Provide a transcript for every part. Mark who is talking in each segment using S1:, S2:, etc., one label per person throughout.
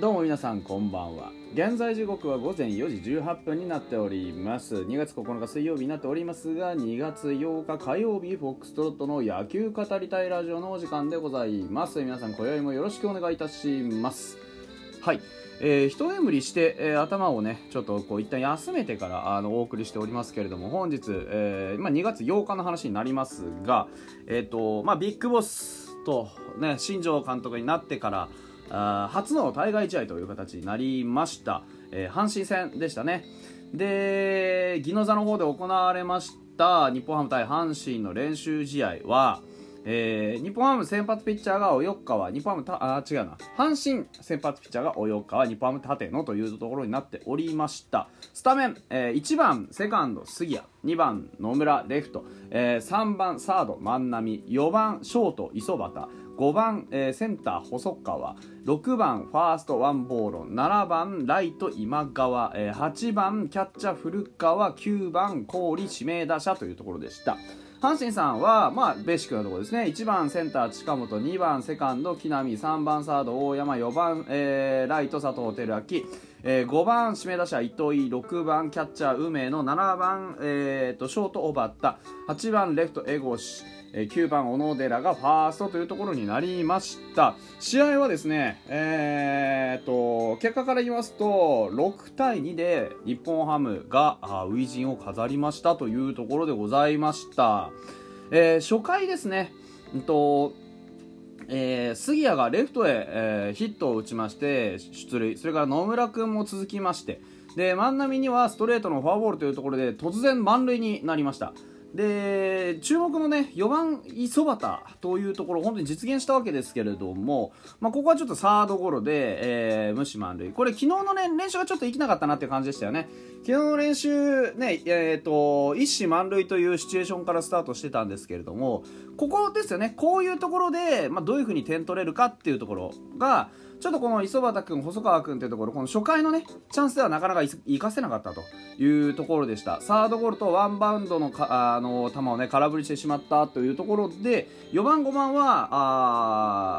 S1: どうも皆さんこんばんは。現在時刻は午前4時18分になっております。2月9日水曜日になっておりますが2月8日火曜日フォックストロットの野球語りたいラジオのお時間でございます。皆さん今宵もよろしくお願いいたします。はい。えー、一眠りして、えー、頭をねちょっとこう一旦休めてからあのお送りしておりますけれども本日、えーまあ、2月8日の話になりますが、えーとまあ、ビッグボスと、ね、新庄監督になってから初の対外試合という形になりました、えー、阪神戦でしたね。で宜野座の方で行われました日本ハム対阪神の練習試合は、えー、日本ハム先発ピッチャーが及川日本ハムたあ違うな。阪神先発ピッチャーが及川日本ハム立野というところになっておりました。スタメン、えー、1番セカンド杉谷2番野村レフト、えー、3番サード万波4番ショート磯端5番、えー、センター細川。6番ファーストワンボーロン。7番ライト今川、えー、8番キャッチャー古川。9番郡指名打者。というところでした。阪神さんは、まあ、ベーシックなところですね。1番センター近本、2番セカンド木浪、3番サード大山、4番、えー、ライト佐藤輝明、えー、5番指名打者糸井6番キャッチャー梅野7番、えーと、ショート小畑8番レフト江越9番小野寺がファーストというところになりました。試合はですね、えーと、結果から言いますと6対2で日本ハムが初陣を飾りましたというところでございました、えー、初回ですね、うんとえー、杉谷がレフトへ、えー、ヒットを打ちまして出塁。それから野村君も続きまして。で万波にはストレートのフォアボールというところで突然満塁になりました。で注目のね4番磯端というところ本当に実現したわけですけれども、まあ、ここはちょっとサードゴロで、えー、無視満塁。これ昨日の、ね、練習がちょっと生きなかったなっていう感じでしたよね。昨日の練習ねえっ、ー、と一死満塁というシチュエーションからスタートしてたんですけれどもここですよね。こういうところで、まあ、どういうふうに点取れるかっていうところがちょっとこの磯端君、細川君というところ、この初回のね、チャンスではなかなか生かせなかったというところでした。サードゴロとワンバウンドのかあの球をね、空振りしてしまったというところで、4番、5番は、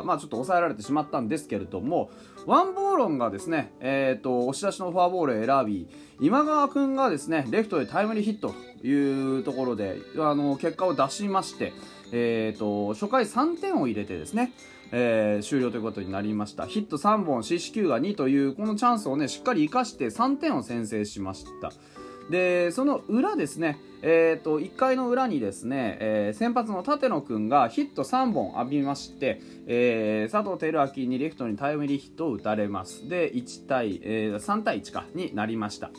S1: あまあちょっと抑えられてしまったんですけれども、ワンボーロンがですね、えっ、ー、と、押し出しのフォアボールを選び、今川君がですね、レフトでタイムリーヒットというところで、あの、結果を出しまして、え、ー、と、初回3点を入れてですね、えー、終了ということになりました。ヒット3本四死球が2というこのチャンスをねしっかり生かして3点を先制しました。でその裏ですね、えーと、1回の裏にですね、えー、先発の立野君がヒット3本浴びまして、えー、佐藤輝明にレフトにタイムリーヒットを打たれます。で1対、えー、3対1かになりました。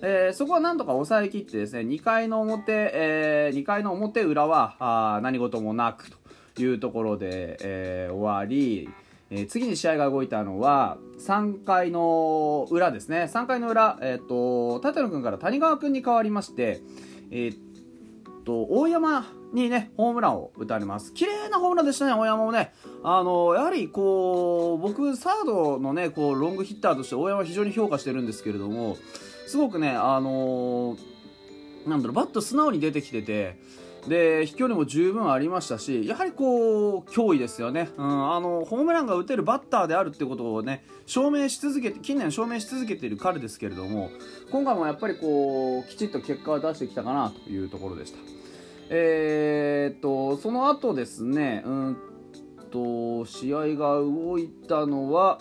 S1: えー、そこはなんとか抑えきってですね2回の表、えー、2回の表裏はあ何事もなくというところで、えー、終わり、えー、次に試合が動いたのは3回の裏ですね。3回の裏、えーと、立野君から谷川君に変わりまして、えーと、大山にねホームランを打たれます。綺麗なホームランでしたね大山もね。あのやはりこう僕サードのねこうロングヒッターとして大山非常に評価してるんですけれどもすごくねあのなんだろうバット素直に出てきててで飛距離も十分ありましたしやはりこう脅威ですよね、うん、あのホームランが打てるバッターであるってことをね証明し続けて近年証明し続けている彼ですけれども今回もやっぱりこうきちっと結果を出してきたかなというところでした。えー、っとその後ですねうんと試合が動いたのは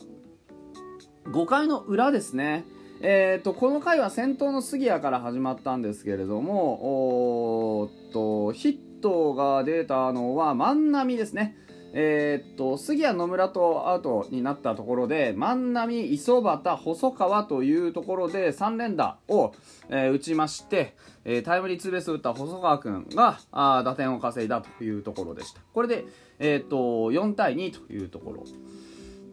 S1: 5回の裏ですね。えーと、この回は先頭の杉谷から始まったんですけれどもおとヒットが出たのは万波ですね。えー、と杉谷野村とアウトになったところで万波、磯端、細川というところで3連打を、えー、打ちまして、えー、タイムリーツーベースを打った細川君があ打点を稼いだというところでした。これで、えー、っと4対2というところ。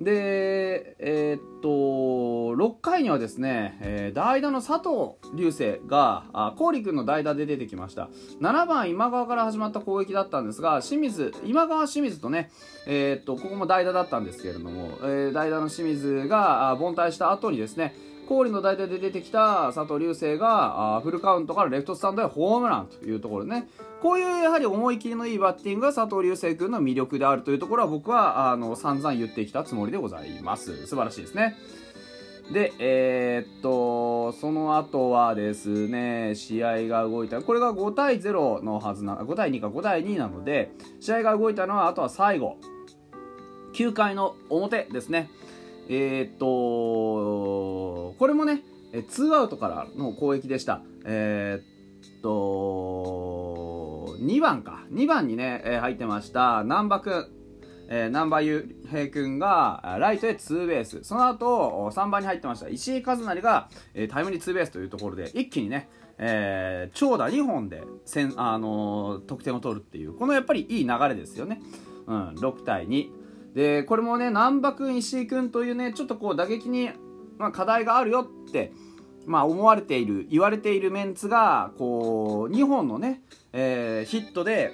S1: で、えー、っと、6回にはですね、えー、代打の佐藤流星が、あ郡君の代打で出てきました。7番今川から始まった攻撃だったんですが、清水、今川清水とね、えー、っと、ここも代打だったんですけれども、えー、代打の清水が凡退した後にですね、氷の代打で出てきた佐藤流星があフルカウントからレフトスタンドへホームランというところでねこういうやはり思い切りのいいバッティングが佐藤隆星君の魅力であるというところは僕はあの散々言ってきたつもりでございます素晴らしいですねで、えー、っと、その後はですね、試合が動いた。これが5対0のはずな、5対2か5対2なので、試合が動いたのは、あとは最後、9回の表ですね。えー、っと、これもね、ツーアウトからの攻撃でした。えー、っと、2番か。2番にねえ、入ってました、南波くん。えー、南波雄平君がライトへツーベース。その後3番に入ってました。石井和成が、えー、タイムリーツーベースというところで一気にね、えー、長打2本でせん、あのー、得点を取るっていう。このやっぱりいい流れですよね、うん、6対2でこれもね難波君石井君というねちょっとこう打撃に、まあ、課題があるよってまあ、思われている言われているメンツがこう2本のね、えー、ヒットで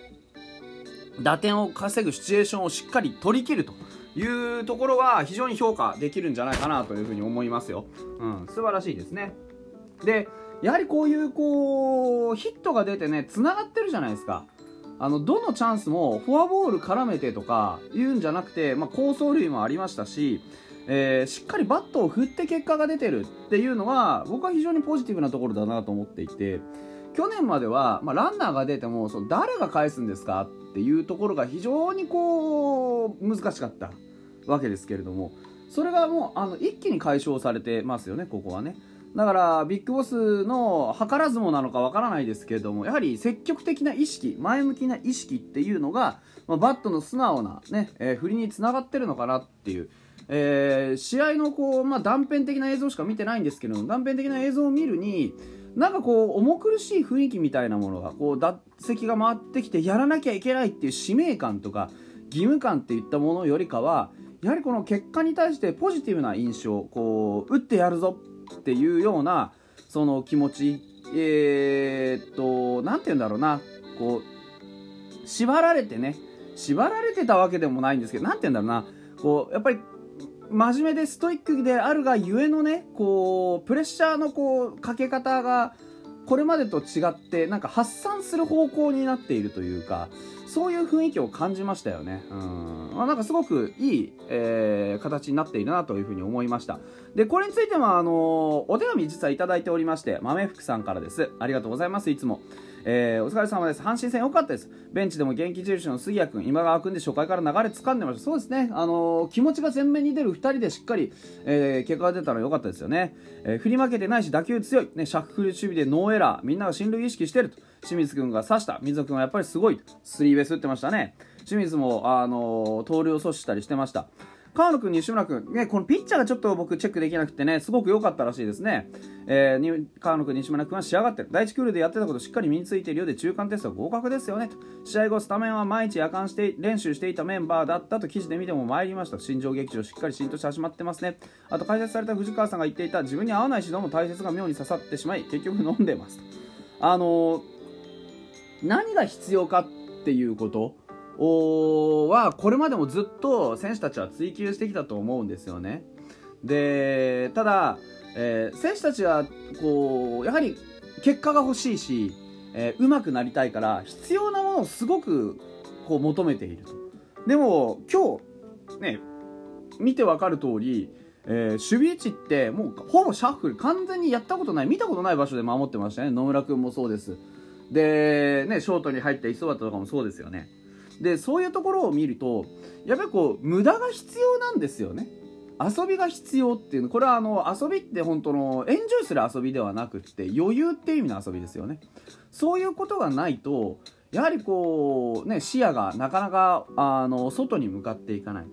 S1: 打点を稼ぐシチュエーションをしっかり取り切るというところは非常に評価できるんじゃないかなというふうに思いますよ。うん、素晴らしいですね。で、やはりこういうこうヒットが出てね、つながってるじゃないですか。あのどのチャンスもフォアボール絡めてとか言うんじゃなくて、まあ、好走塁もありましたし、えー、しっかりバットを振って結果が出てるっていうのは僕は非常にポジティブなところだなと思っていて去年までは、まあ、ランナーが出てもその誰が返すんですかっていうところが非常にこう難しかったわけですけれどもそれがもうあの一気に解消されてますよねここはね。だからビッグボスの図らずもなのかわからないですけれどもやはり積極的な意識前向きな意識っていうのが、まあ、バットの素直なね、えー、振りにつながってるのかなっていうえー、試合のこう、まあ、断片的な映像しか見てないんですけど断片的な映像を見るになんかこう重苦しい雰囲気みたいなものがこう打席が回ってきてやらなきゃいけないっていう使命感とか義務感っていったものよりかはやはりこの結果に対してポジティブな印象こう打ってやるぞっていうようなその気持ちえー、っと何て言うんだろうな。こう縛られてね縛られてたわけでもないんですけど何て言うんだろうな。こうやっぱり真面目でストイックであるがゆえのねこうプレッシャーのこうかけ方がこれまでと違ってなんか発散する方向になっているというかそういう雰囲気を感じましたよね。うん。まあ、なんかすごくいい、えー、形になっているなというふうに思いました。で、これについては、あのー、お手紙実はいただいておりまして、豆福さんからです。ありがとうございます、いつも。えー、お疲れ様です。阪神戦良かったです。ベンチでも元気印の杉谷君、今川君で初回から流れ掴んでました。そうですね。あのー、気持ちが前面に出る2人でしっかり、えー、結果が出たの良かったですよね。え、振り負けてないし、打球強い。ね、シャッフル守備でノーエラー。みんなが進塁意識してると。清水君が刺した。水野君はやっぱりすごい。スリーベース打ってましたね。清水も、あのー、盗塁を阻止したりしてました。河野君、西村君、ね、このピッチャーがちょっと僕チェックできなくてね、すごく良かったらしいですね。えー、河野君、西村君は仕上がってる。第1クールでやってたことしっかり身についているようで中間テストは合格ですよね。試合後、スタメンは毎日夜間して練習していたメンバーだったと記事で見ても参りました。新庄劇場しっかり浸透して始まってますね。あと解説された藤川さんが言っていた自分に合わない指導も大切が妙に刺さってしまい、結局飲んでます。あのー、何が必要かっていうことはこれまでもずっと選手たちは追求してきたと思うんですよね。でただ、えー、選手たちはこうやはり結果が欲しいし、えー、上手くなりたいから必要なものをすごくこう求めていると。でも今日ね見てわかる通り、えー、守備位置ってもうほぼシャッフル完全にやったことない見たことない場所で守ってましたね野村君もそうですでねショートに入った磯端とかもそうですよね。でそういうところを見るとやっぱりこう無駄が必要なんですよね。遊びが必要っていうの。これはあの遊びって本当のエンジョイする遊びではなくって余裕っていう意味の遊びですよね。そういうことがないとやはりこうね視野がなかなかあの外に向かっていかない。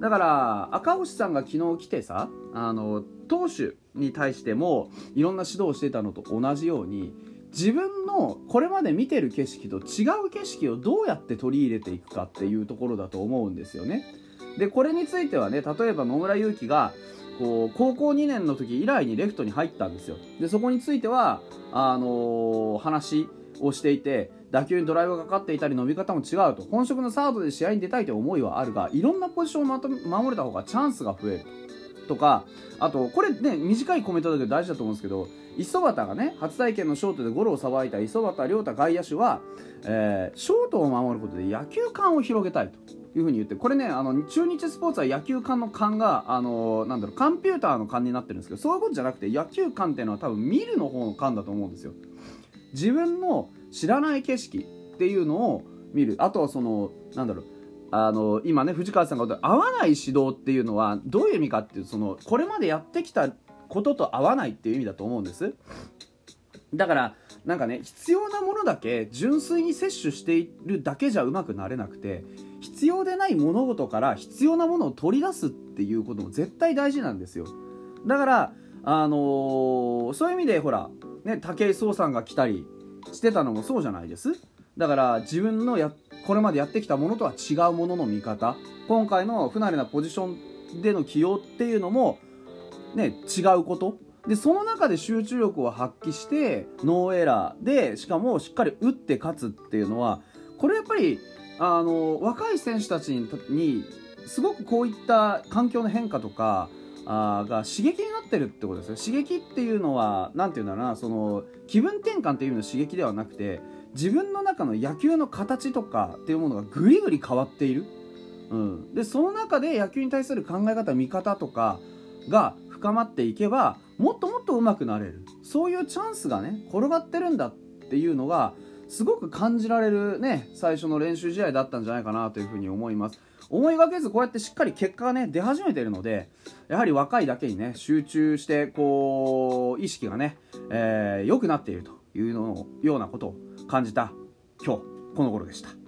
S1: だから赤星さんが昨日来てさあの投手に対してもいろんな指導をしてたのと同じように自分のこれまで見てる景色と違う景色をどうやって取り入れていくかっていうところだと思うんですよね。でこれについてはね例えば野村祐希がこう高校2年の時以来にレフトに入ったんですよ。でそこについてはあのー、話をしていて打球にドライブがかかっていたり伸び方も違うと本職のサードで試合に出たいという思いはあるがいろんなポジションをまと守れた方がチャンスが増えると。とかあとこれね短いコメントだけど大事だと思うんですけど磯端がね初体験のショートでゴロをさばいた磯端亮太外野手は、えー、ショートを守ることで野球観を広げたいというふうに言ってこれねあの中日スポーツは野球観の観があのなんだろうコンピューターの観になってるんですけどそういうことじゃなくて野球観っていうのは多分見るの方の観だと思うんですよ。自分の知らない景色っていうのを見る。あとはそのなんだろうあの今ね藤川さんが合わない指導っていうのはどういう意味かっていうそのこれまでやってきたことと合わないっていう意味だと思うんです。だからなんかね必要なものだけ純粋に摂取しているだけじゃうまくなれなくて必要でない物事から必要なものを取り出すっていうことも絶対大事なんですよ。だからあのー、そういう意味でほらね武井壮さんが来たりしてたのもそうじゃないです？だから自分のやこれまでやってきたものとは違うものの見方。今回の不慣れなポジションでの起用っていうのもね違うこと。でその中で集中力を発揮してノーエラーでしかもしっかり打って勝つっていうのはこれやっぱりあの若い選手たちにすごくこういった環境の変化とかあが刺激になってるってことですよ刺激っていうのは何て言うんだろうなその気分転換っていう意味の刺激ではなくて自分の中の野球の形とかっていうものがぐりぐり変わっている、うん、でその中で野球に対する考え方見方とかが深まっていけばもっともっと上手くなれる。そういうチャンスがね転がってるんだっていうのがすごく感じられるね最初の練習試合だったんじゃないかなというふうに思います。思いがけずこうやってしっかり結果がね出始めてるのでやはり若いだけにね集中してこう意識がね良、えー、くなっているというのようなことを感じた今日この頃でした。